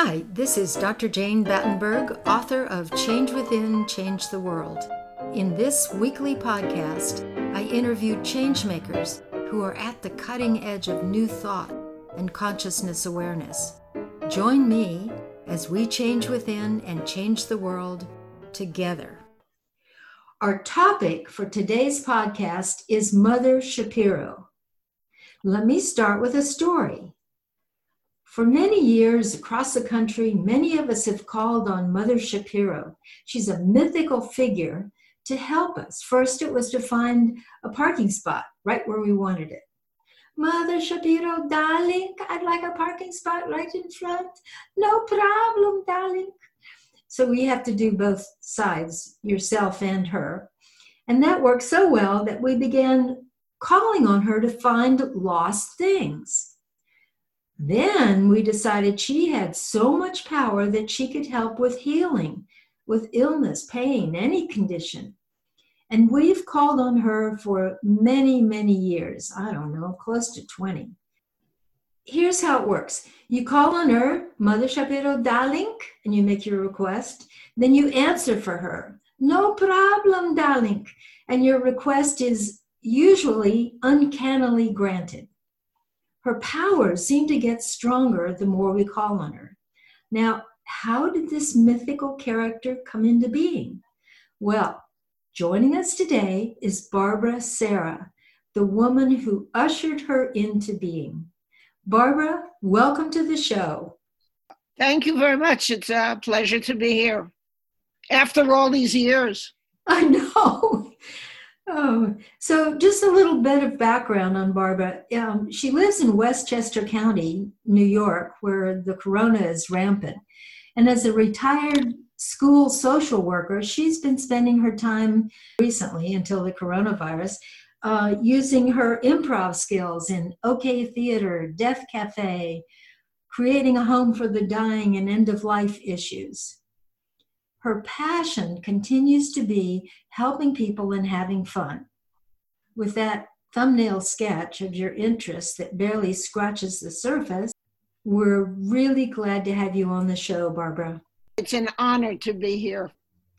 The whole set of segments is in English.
Hi, this is Dr. Jane Battenberg, author of Change Within, Change the World. In this weekly podcast, I interview changemakers who are at the cutting edge of new thought and consciousness awareness. Join me as we change within and change the world together. Our topic for today's podcast is Mother Shapiro. Let me start with a story. For many years across the country, many of us have called on Mother Shapiro. She's a mythical figure to help us. First, it was to find a parking spot right where we wanted it. Mother Shapiro, darling, I'd like a parking spot right in front. No problem, darling. So we have to do both sides, yourself and her. And that worked so well that we began calling on her to find lost things. Then we decided she had so much power that she could help with healing, with illness, pain, any condition. And we've called on her for many, many years. I don't know, close to 20. Here's how it works you call on her, Mother Shapiro darling, and you make your request. Then you answer for her. No problem, darling. And your request is usually uncannily granted her powers seem to get stronger the more we call on her. Now, how did this mythical character come into being? Well, joining us today is Barbara Sarah, the woman who ushered her into being. Barbara, welcome to the show. Thank you very much. It's a pleasure to be here after all these years. I know. Oh, so just a little bit of background on Barbara. Um, she lives in Westchester County, New York, where the corona is rampant. And as a retired school social worker, she's been spending her time recently until the coronavirus uh, using her improv skills in OK Theater, Death Cafe, creating a home for the dying and end of life issues her passion continues to be helping people and having fun. With that thumbnail sketch of your interest that barely scratches the surface, we're really glad to have you on the show, Barbara. It's an honor to be here.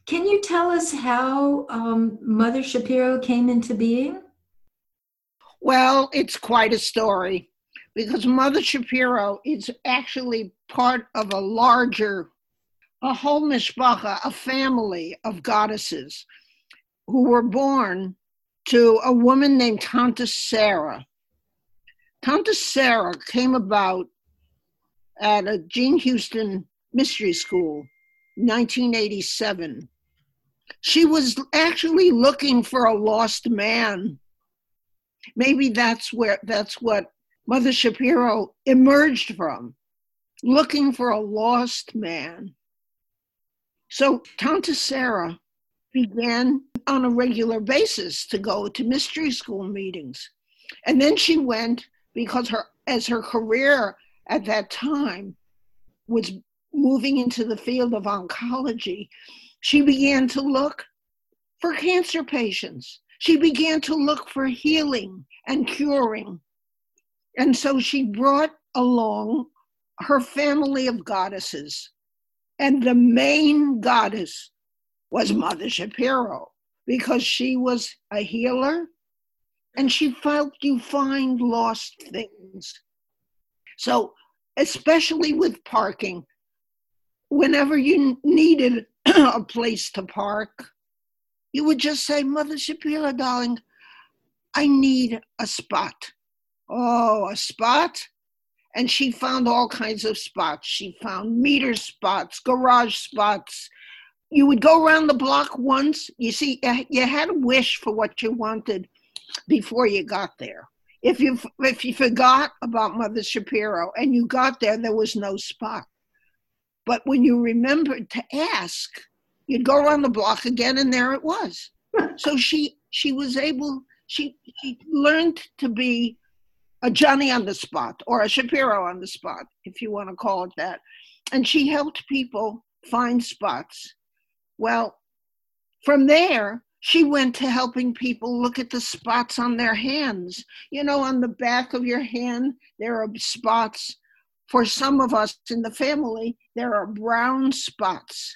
Can you tell us how um, Mother Shapiro came into being? Well, it's quite a story because Mother Shapiro is actually part of a larger a whole mishpacha, a family of goddesses who were born to a woman named Tanta Sarah. Tanta Sarah came about at a Jean Houston Mystery School, 1987. She was actually looking for a lost man. Maybe that's where that's what Mother Shapiro emerged from, looking for a lost man. So Tanta Sarah began on a regular basis to go to mystery school meetings. And then she went because her as her career at that time was moving into the field of oncology, she began to look for cancer patients. She began to look for healing and curing. And so she brought along her family of goddesses and the main goddess was Mother Shapiro because she was a healer and she felt you find lost things. So, especially with parking, whenever you needed a place to park, you would just say, Mother Shapiro, darling, I need a spot. Oh, a spot? and she found all kinds of spots. She found meter spots, garage spots. You would go around the block once. You see, you had a wish for what you wanted before you got there. If you if you forgot about Mother Shapiro and you got there, there was no spot. But when you remembered to ask, you'd go around the block again, and there it was. so she she was able. She, she learned to be a Johnny on the spot or a Shapiro on the spot, if you want to call it that. And she helped people find spots. Well, from there, she went to helping people look at the spots on their hands. You know, on the back of your hand, there are spots for some of us in the family, there are brown spots.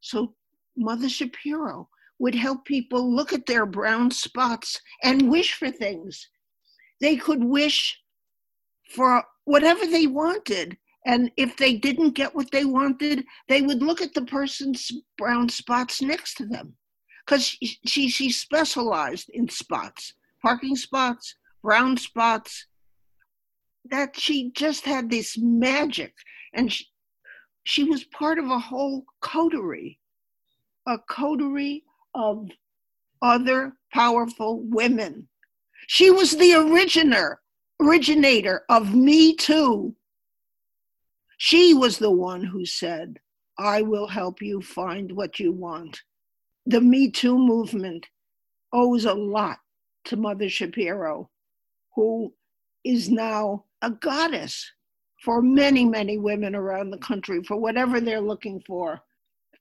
So Mother Shapiro would help people look at their brown spots and wish for things. They could wish for whatever they wanted. And if they didn't get what they wanted, they would look at the person's brown spots next to them. Because she, she specialized in spots, parking spots, brown spots, that she just had this magic. And she, she was part of a whole coterie, a coterie of other powerful women. She was the originator, originator of Me Too. She was the one who said, I will help you find what you want. The Me Too movement owes a lot to Mother Shapiro, who is now a goddess for many, many women around the country for whatever they're looking for.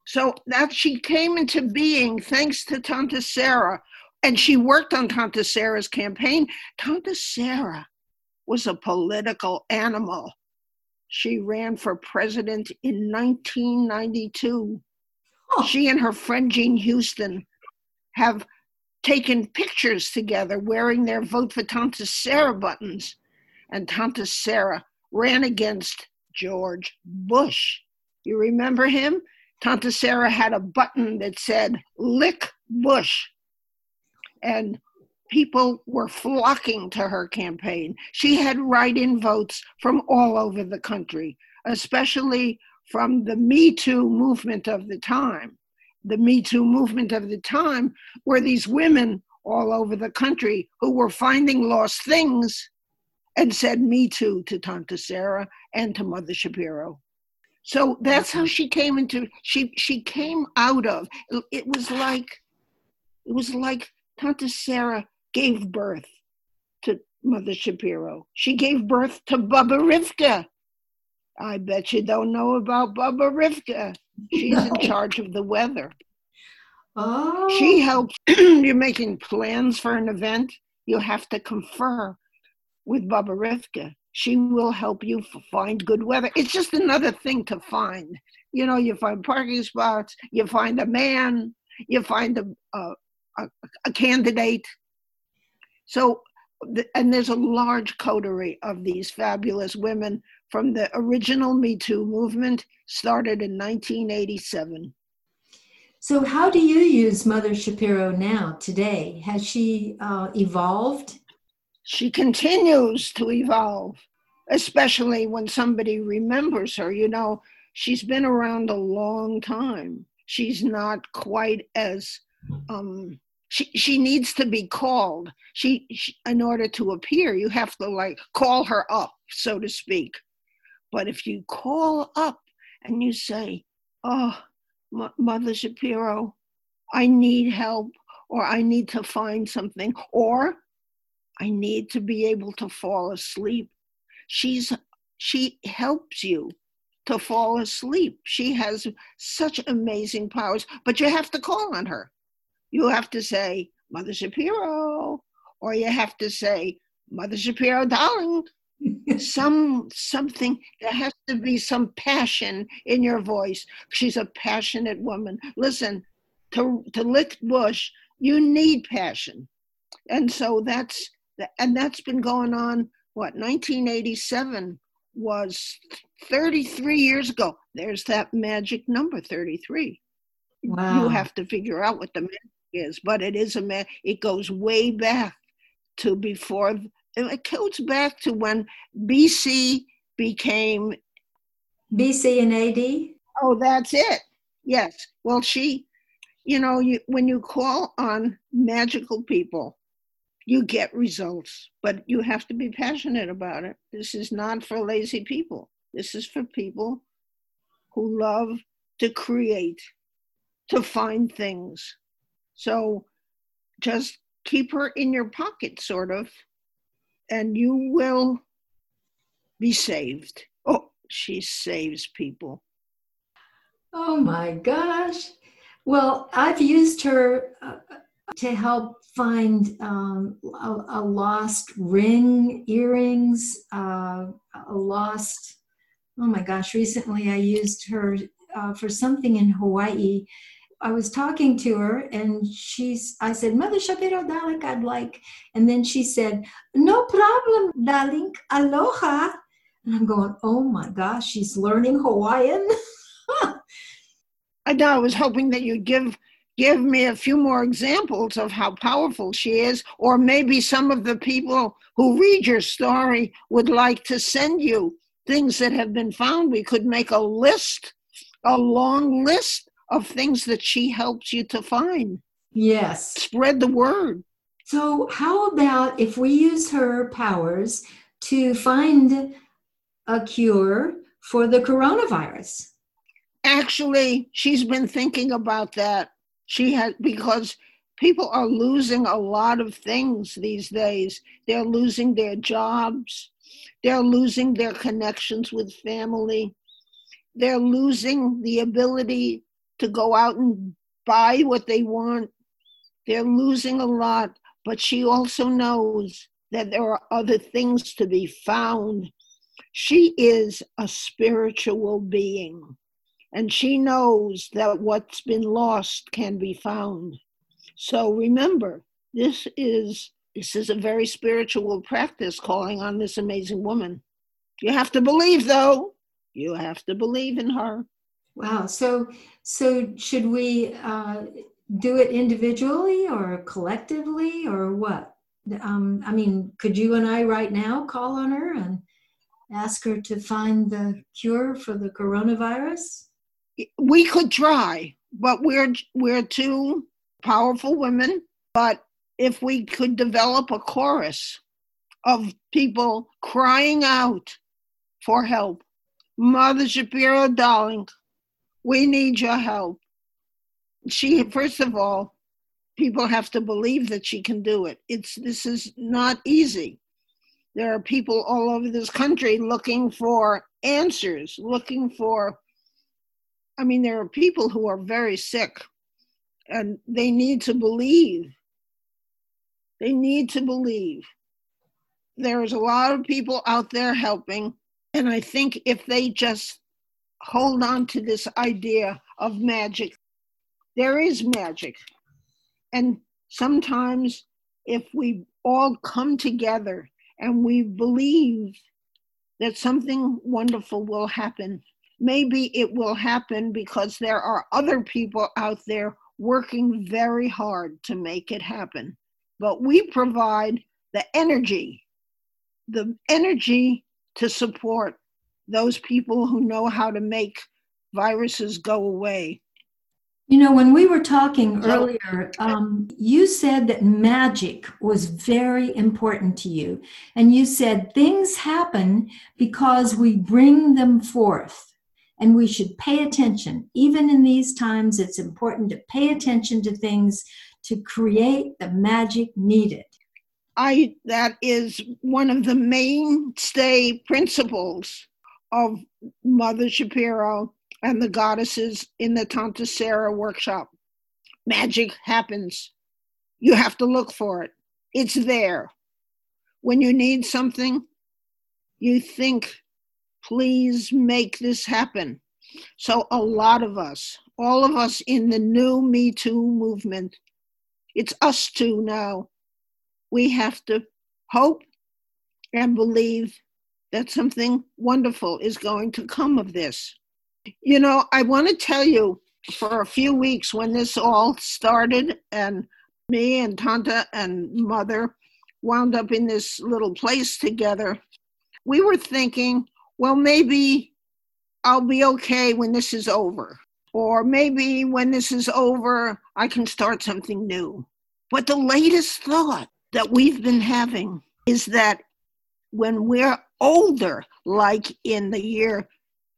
So that she came into being thanks to Tanta Sarah, and she worked on Tanta Sarah's campaign. Tanta Sarah was a political animal. She ran for president in 1992. Oh. She and her friend Jean Houston have taken pictures together wearing their Vote for Tanta Sarah buttons. And Tanta Sarah ran against George Bush. You remember him? Tanta Sarah had a button that said, Lick Bush. And people were flocking to her campaign. She had write in votes from all over the country, especially from the Me Too movement of the time. The Me Too movement of the time were these women all over the country who were finding lost things and said Me Too to Tanta Sarah and to Mother Shapiro. So that's how she came into she she came out of it was like it was like Tanta Sarah gave birth to Mother Shapiro. She gave birth to Bubba Rivka. I bet you don't know about Bubba Rivka. She's no. in charge of the weather. Oh. She helps you're making plans for an event, you have to confer with Bubba Rivka she will help you find good weather. It's just another thing to find. You know, you find parking spots, you find a man, you find a, a, a, a candidate. So, and there's a large coterie of these fabulous women from the original Me Too movement, started in 1987. So, how do you use Mother Shapiro now, today? Has she uh, evolved? she continues to evolve, especially when somebody remembers her. You know, she's been around a long time. She's not quite as um she she needs to be called. She, she in order to appear, you have to like call her up, so to speak. But if you call up and you say, "Oh, M- Mother Shapiro, I need help," or "I need to find something," or I need to be able to fall asleep. She's she helps you to fall asleep. She has such amazing powers, but you have to call on her. You have to say, Mother Shapiro, or you have to say, Mother Shapiro, darling. some something there has to be some passion in your voice. She's a passionate woman. Listen, to to lick bush, you need passion. And so that's and that's been going on what 1987 was 33 years ago there's that magic number 33 wow. you have to figure out what the magic is but it is a ma- it goes way back to before it goes back to when bc became bc and ad oh that's it yes well she you know you, when you call on magical people you get results, but you have to be passionate about it. This is not for lazy people. This is for people who love to create, to find things. So just keep her in your pocket, sort of, and you will be saved. Oh, she saves people. Oh my gosh. Well, I've used her. Uh, to help find um, a, a, lost ring, earrings, uh, a lost oh my gosh, recently I used her uh, for something in Hawaii. I was talking to her and she's, I said, Mother Shapiro, darling, I'd like. And then she said, No problem, darling, aloha. And I'm going, Oh my gosh, she's learning Hawaiian. I know, I was hoping that you'd give give me a few more examples of how powerful she is, or maybe some of the people who read your story would like to send you things that have been found. We could make a list, a long list of things that she helps you to find. Yes. Spread the word. So, how about if we use her powers to find a cure for the coronavirus? Actually, she's been thinking about that. She has, because people are losing a lot of things these days. They're losing their jobs, they're losing their connections with family, they're losing the ability to go out and buy what they want. They're losing a lot, but she also knows that there are other things to be found. She is a spiritual being and she knows that what's been lost can be found. So remember, this is this is a very spiritual practice calling on this amazing woman. You have to believe though. You have to believe in her. Wow. So so should we uh, do it individually or collectively or what? Um, I mean, could you and I right now call on her and ask her to find the cure for the coronavirus? we could try, but we're we're two powerful women. But if we could develop a chorus of people crying out for help, Mother Shapiro, darling, we need your help. She first of all, people have to believe that she can do it. It's this is not easy. There are people all over this country looking for answers, looking for I mean, there are people who are very sick and they need to believe. They need to believe. There's a lot of people out there helping. And I think if they just hold on to this idea of magic, there is magic. And sometimes if we all come together and we believe that something wonderful will happen, maybe it will happen because there are other people out there working very hard to make it happen. But we provide the energy, the energy to support those people who know how to make viruses go away. You know, when we were talking earlier, um, you said that magic was very important to you. And you said things happen because we bring them forth and we should pay attention. Even in these times, it's important to pay attention to things to create the magic needed. I that is one of the mainstay principles of Mother Shapiro and the goddesses in the Tanta Sarah workshop. Magic happens. You have to look for it. It's there. When you need something, you think please make this happen. So, a lot of us, all of us in the new Me Too movement, it's us too now. We have to hope and believe that something wonderful is going to come of this. You know, I want to tell you for a few weeks when this all started, and me and Tanta and Mother wound up in this little place together, we were thinking, well, maybe I'll be okay when this is over. Or maybe when this is over, I can start something new. But the latest thought that we've been having is that when we're older, like in the year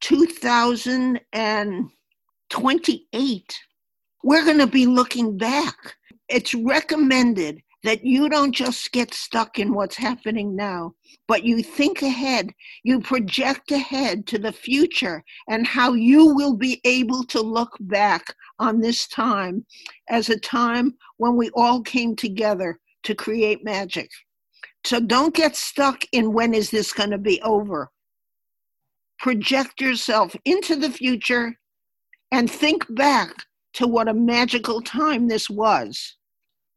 2028, we're going to be looking back. It's recommended that you don't just get stuck in what's happening now, but you think ahead, you project ahead to the future and how you will be able to look back on this time as a time when we all came together to create magic. So don't get stuck in when is this going to be over. project yourself into the future and think back to what a magical time this was.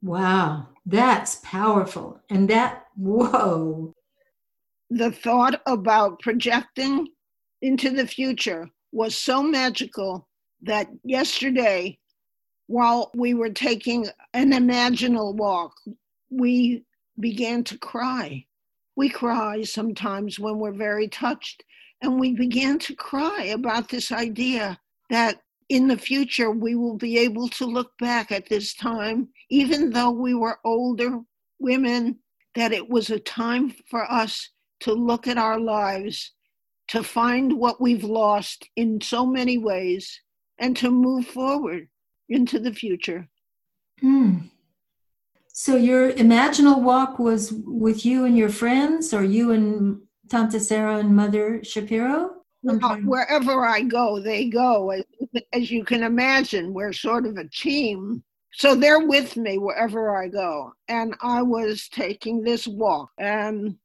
Wow, that's powerful. And that, whoa. The thought about projecting into the future was so magical that yesterday, while we were taking an imaginal walk, we began to cry. We cry sometimes when we're very touched. And we began to cry about this idea that in the future we will be able to look back at this time, even though we were older women, that it was a time for us to look at our lives, to find what we've lost in so many ways, and to move forward into the future. Hmm. So your imaginal walk was with you and your friends, or you and Tante Sarah and Mother Shapiro? Well, wherever I go, they go. As, as you can imagine, we're sort of a team. So they're with me wherever I go. And I was taking this walk, and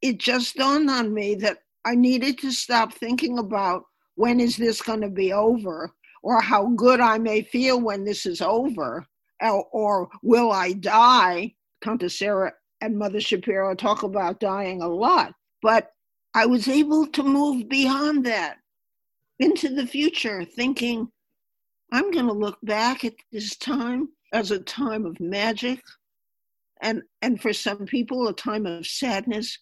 it just dawned on me that I needed to stop thinking about when is this going to be over or how good I may feel when this is over or, will I die? Tanta Sarah and Mother Shapiro talk about dying a lot. But I was able to move beyond that into the future, thinking, I'm going to look back at this time as a time of magic and, and for some people, a time of sadness,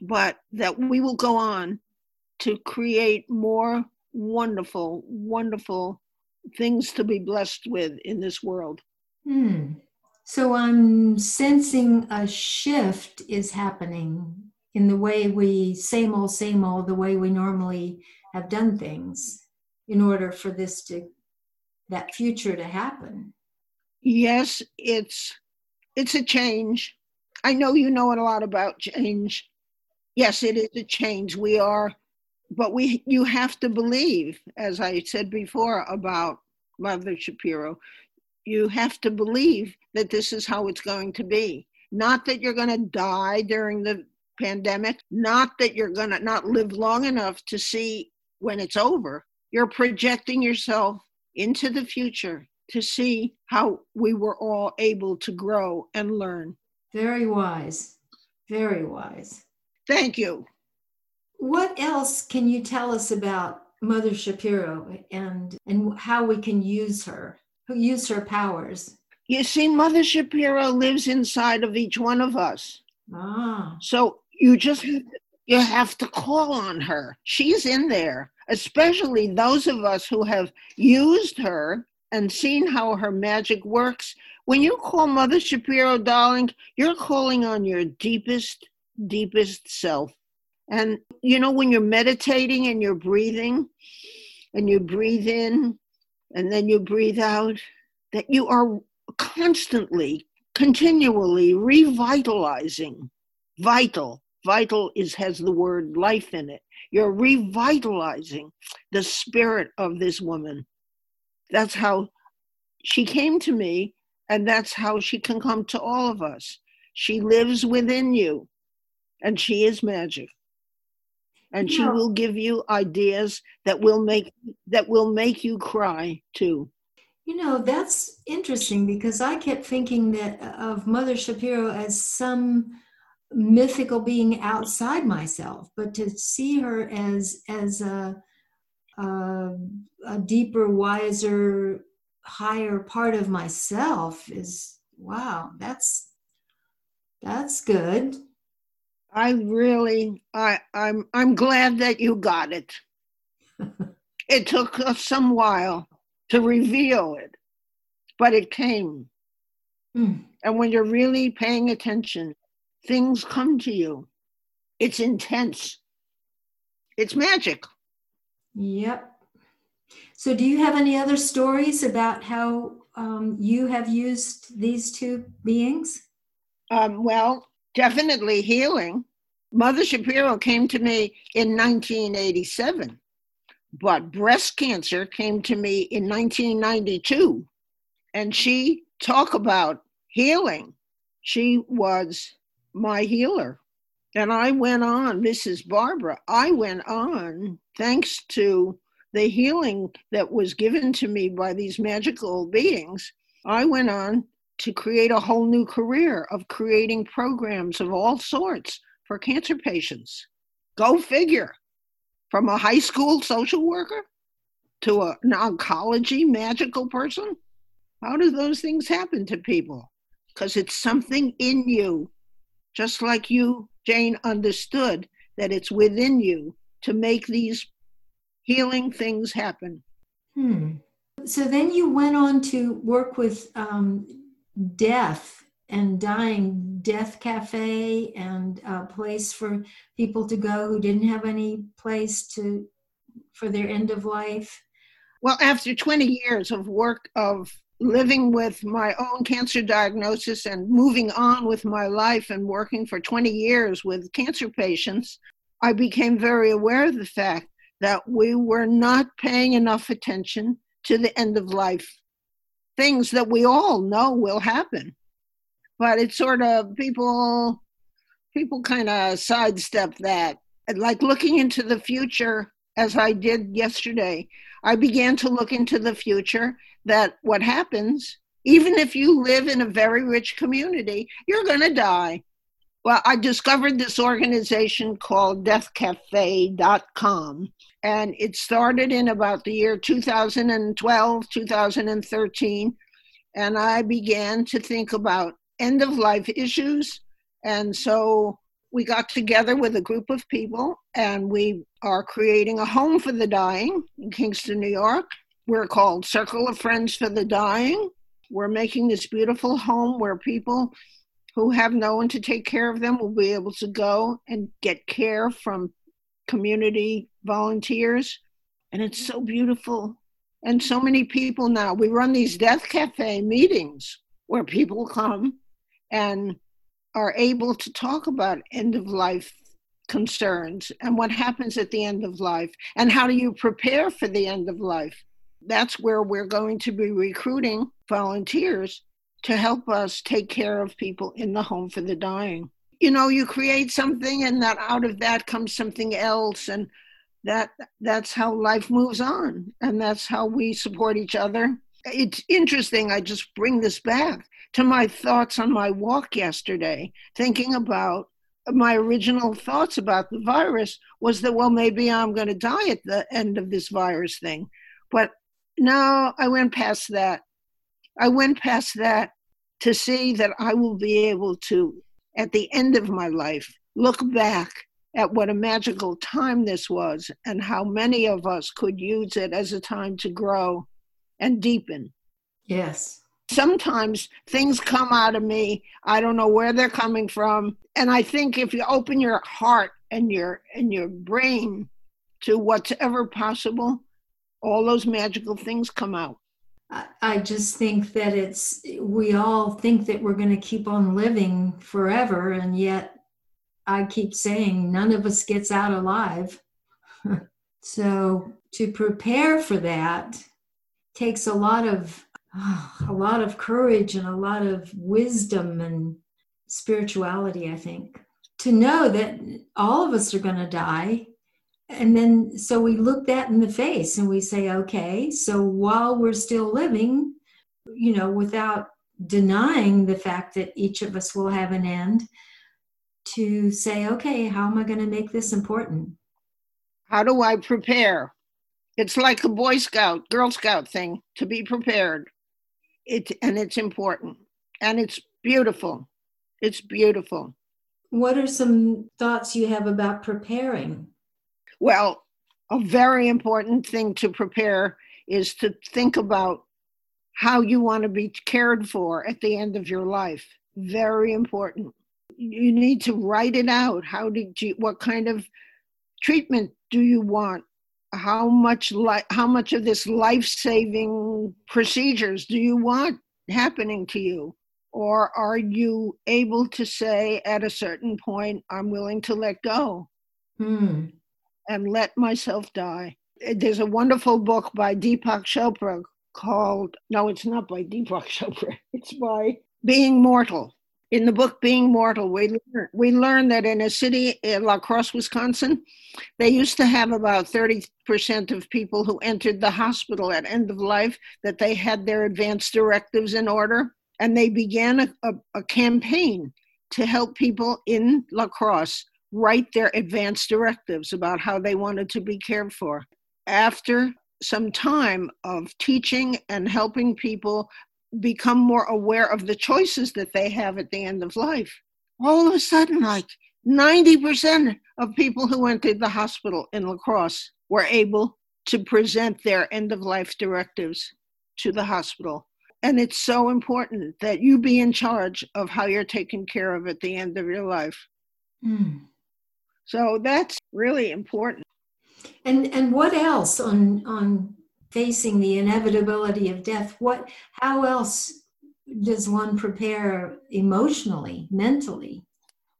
but that we will go on to create more wonderful, wonderful things to be blessed with in this world. Hmm. So I'm sensing a shift is happening in the way we same old same old the way we normally have done things in order for this to that future to happen. Yes it's it's a change. I know you know a lot about change. Yes it is a change. We are but we you have to believe as i said before about mother shapiro you have to believe that this is how it's going to be not that you're going to die during the pandemic. Not that you're going to not live long enough to see when it's over. You're projecting yourself into the future to see how we were all able to grow and learn. Very wise. Very wise. Thank you. What else can you tell us about Mother Shapiro and and how we can use her, use her powers? You see, Mother Shapiro lives inside of each one of us. Ah. So you just you have to call on her. She's in there, especially those of us who have used her and seen how her magic works. When you call Mother Shapiro, darling, you're calling on your deepest, deepest self. And you know, when you're meditating and you're breathing, and you breathe in and then you breathe out, that you are constantly, continually revitalizing, vital. Vital is has the word life in it. You're revitalizing the spirit of this woman. That's how she came to me and that's how she can come to all of us. She lives within you and she is magic and she will give you ideas that will make that will make you cry too. You know that's interesting because i kept thinking that uh, of mother shapiro as some mythical being outside myself. But to see her as as a, a, a deeper wiser higher part of myself is wow that's that's good i really i i'm i'm glad that you got it it took us some while to reveal it but it came mm. and when you're really paying attention things come to you. It's intense. It's magic. Yep. So, do you have any other stories about how um, you have used these two beings? Um, well, definitely healing. Mother Shapiro came to me in 1987, but breast cancer came to me in 1992. And she talk about healing. She was my healer. And I went on, Mrs. Barbara, I went on thanks to the healing that was given to me by these magical beings. I went on to create a whole new career of creating programs of all sorts for cancer patients. Go figure. From a high school social worker to a, an oncology magical person. How do those things happen to people? Because it's something in you, just like you, Jane, understood that it's within you to make these healing things happen. Hmm. So then you went on to work with um, death and dying death cafe and a place for people to go who didn't have any place to for their end of life. Well after 20 years of work of living with my own cancer diagnosis and moving on with my life and working for 20 years with cancer patients i became very aware of the fact that we were not paying enough attention to the end of life things that we all know will happen. But it's sort of people people kind of sidestep that. Like looking into the future as i did yesterday i began to look into the future that what happens even if you live in a very rich community you're going to die. Well i discovered this organization called deathcafe.com and it started in about the year 2012 2013 and i began to think about end of life issues. And so we got together with a group of people and we are creating a home for the dying in Kingston, New York. We're called Circle of Friends for the Dying. We're making this beautiful home where people who have no one to take care of them will be able to go and get care from community volunteers. And it's so beautiful. And so many people now, we run these Death Cafe meetings where people come and are able to talk about end of life concerns and what happens at the end of life and how do you prepare for the end of life. That's where we're going to be recruiting volunteers to help us take care of people in the home for the dying. You know, you create something and that out of that comes something else and that that's how life moves on and that's how we support each other. It's interesting I just bring this back to my thoughts on my walk yesterday, thinking about my original thoughts about the virus was that, well, maybe I'm going to die at the end of this virus thing. But no, I went past that. I went past that to see that I will be able to, at the end of my life, look back at what a magical time this was and how many of us could use it as a time to grow and deepen. Yes sometimes things come out of me i don't know where they're coming from and i think if you open your heart and your and your brain to what's ever possible all those magical things come out i just think that it's we all think that we're going to keep on living forever and yet i keep saying none of us gets out alive so to prepare for that takes a lot of a lot of courage and a lot of wisdom and spirituality, I think. To know that all of us are going to die. And then, so we look that in the face and we say, okay, so while we're still living, you know, without denying the fact that each of us will have an end, to say, okay, how am I going to make this important? How do I prepare? It's like a Boy Scout, Girl Scout thing to be prepared. It and it's important. And it's beautiful. It's beautiful. What are some thoughts you have about preparing well a very important thing to prepare is to think about how you want to be cared for at the end of your life. Very important. You need to write it out. How did you what kind of treatment do you want? How much li- how much of this life-saving procedures do you want happening to you? Or are you able to say at a certain point i'm willing to let go hmm. And let myself die there's a wonderful book by deepak chopra called no it's not by deepak chopra it's by being mortal In the book Being Mortal, we learn, we learn that in a city, in La Crosse, Wisconsin, they used to have about 30% of people who entered the hospital at end of life that they had their advance directives in order. And they began a, a, a campaign to help people in La Crosse write their advance directives about how they wanted to be cared for. After some time of teaching and helping people become more aware of the choices that they have at the end of life. All of a sudden, like 90% of people who entered the hospital in La Crosse were able to present their end of life directives to the hospital. And it's so important that you be in charge of how you're taken care of at the end of your life. Mm. So that's really important. And and what else on on facing the inevitability of death? What how else does one prepare emotionally, mentally?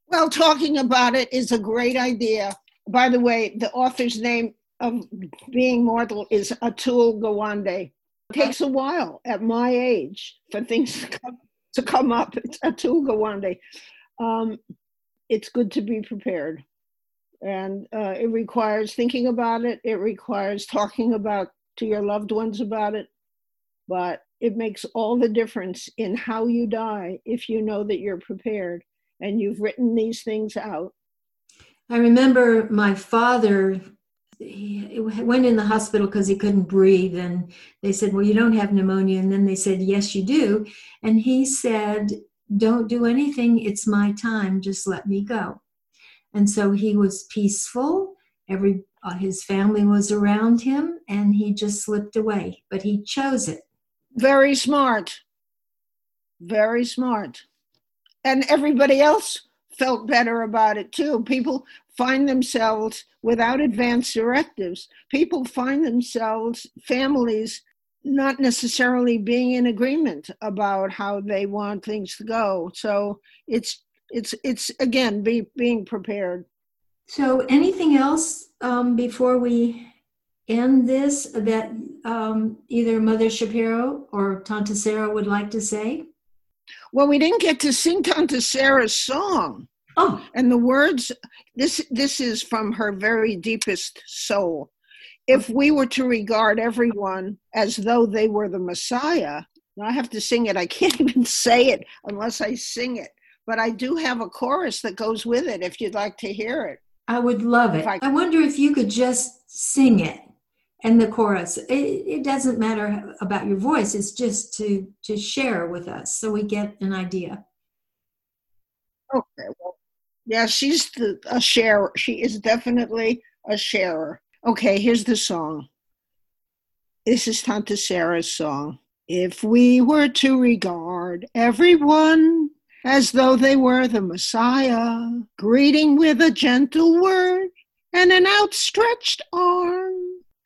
Well, talking about it is a great idea. By the way, the author's name of Being Mortal is Atul Gawande. It takes a while at my age for things to come, to come up. It's Atul Gawande. Um, it's good to be prepared and uh, it requires thinking about it. It requires talking about to your loved ones about it. But it makes all the difference in how you die if you know that you're prepared and you've written these things out. I remember my father he went in the hospital because he couldn't breathe and they said well you don't have pneumonia. And then they said yes you do. And he said don't do anything. It's my time. Just let me go and so he was peaceful. Every uh, his family was around him, and he just slipped away. But he chose it. Very smart. Very smart. And everybody else felt better about it too. People find themselves without advance directives. People find themselves, families, not necessarily being in agreement about how they want things to go. So it's it's it's again be, being prepared. So anything else um, before we end this that um, either mother shapiro or tanta sarah would like to say? Well we didn't get to sing tanta sarah's song. Oh. And the words this this is from her very deepest soul. If we were to regard everyone as though they were the messiah i have to sing it i can't even say it unless i sing it but I do have a chorus that goes with it if you'd like to hear it. I would love it. I, I, wonder if you could just sing it and the chorus. It, it, doesn't matter about your voice, it's just to, to share with us so we get an idea. Okay, well, yeah, she's the, a sharer. She is definitely a sharer. Okay, here's the song. This is Tanta Sarah's song. If we were to regard everyone as though they were the Messiah, greeting with a gentle word and an outstretched arm.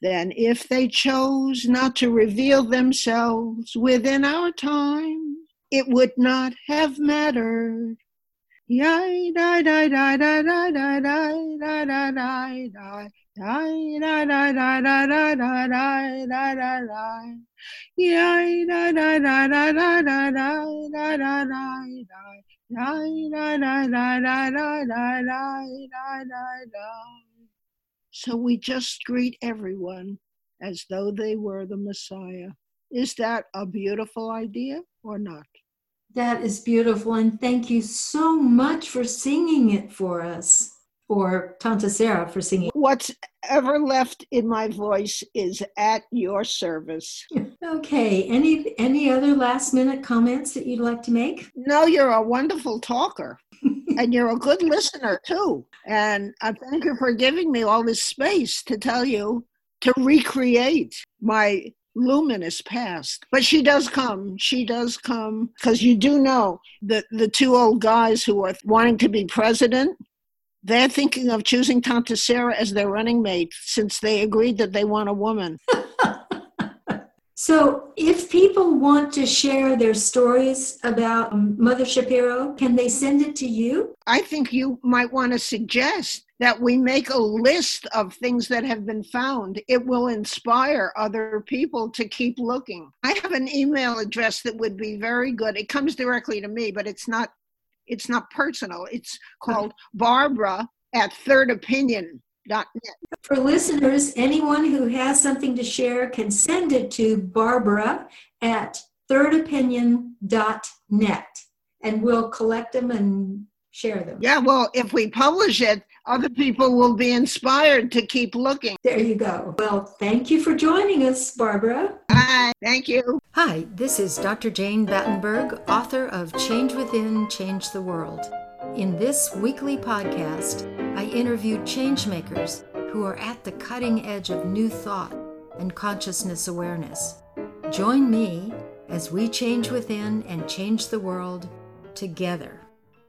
Then, if they chose not to reveal themselves within our time, it would not have mattered. Yai, die, die, die, die, die, die, die, die, die, die, so we just greet everyone as though they were the Messiah. Is that a beautiful idea or not? That is beautiful. And thank you so much for singing it for us or Tanta Sarah for singing. What's ever left in my voice is at your service. okay. Any any other last minute comments that you'd like to make? No, you're a wonderful talker. and you're a good listener too. And I thank you for giving me all this space to tell you to recreate my luminous past. But she does come. She does come because you do know that the two old guys who are wanting to be president they're thinking of choosing Tanta Sarah as their running mate since they agreed that they want a woman. so, if people want to share their stories about Mother Shapiro, can they send it to you? I think you might want to suggest that we make a list of things that have been found. It will inspire other people to keep looking. I have an email address that would be very good. It comes directly to me, but it's not It's not personal. It's called Barbara at thirdopinion.net. For listeners, anyone who has something to share can send it to Barbara at thirdopinion.net and we'll collect them and share them. Yeah, well, if we publish it, other people will be inspired to keep looking. There you go. Well, thank you for joining us, Barbara. Hi, thank you. Hi, this is Dr. Jane Battenberg, author of Change Within, Change the World. In this weekly podcast, I interviewed changemakers who are at the cutting edge of new thought and consciousness awareness. Join me as we change within and change the world together.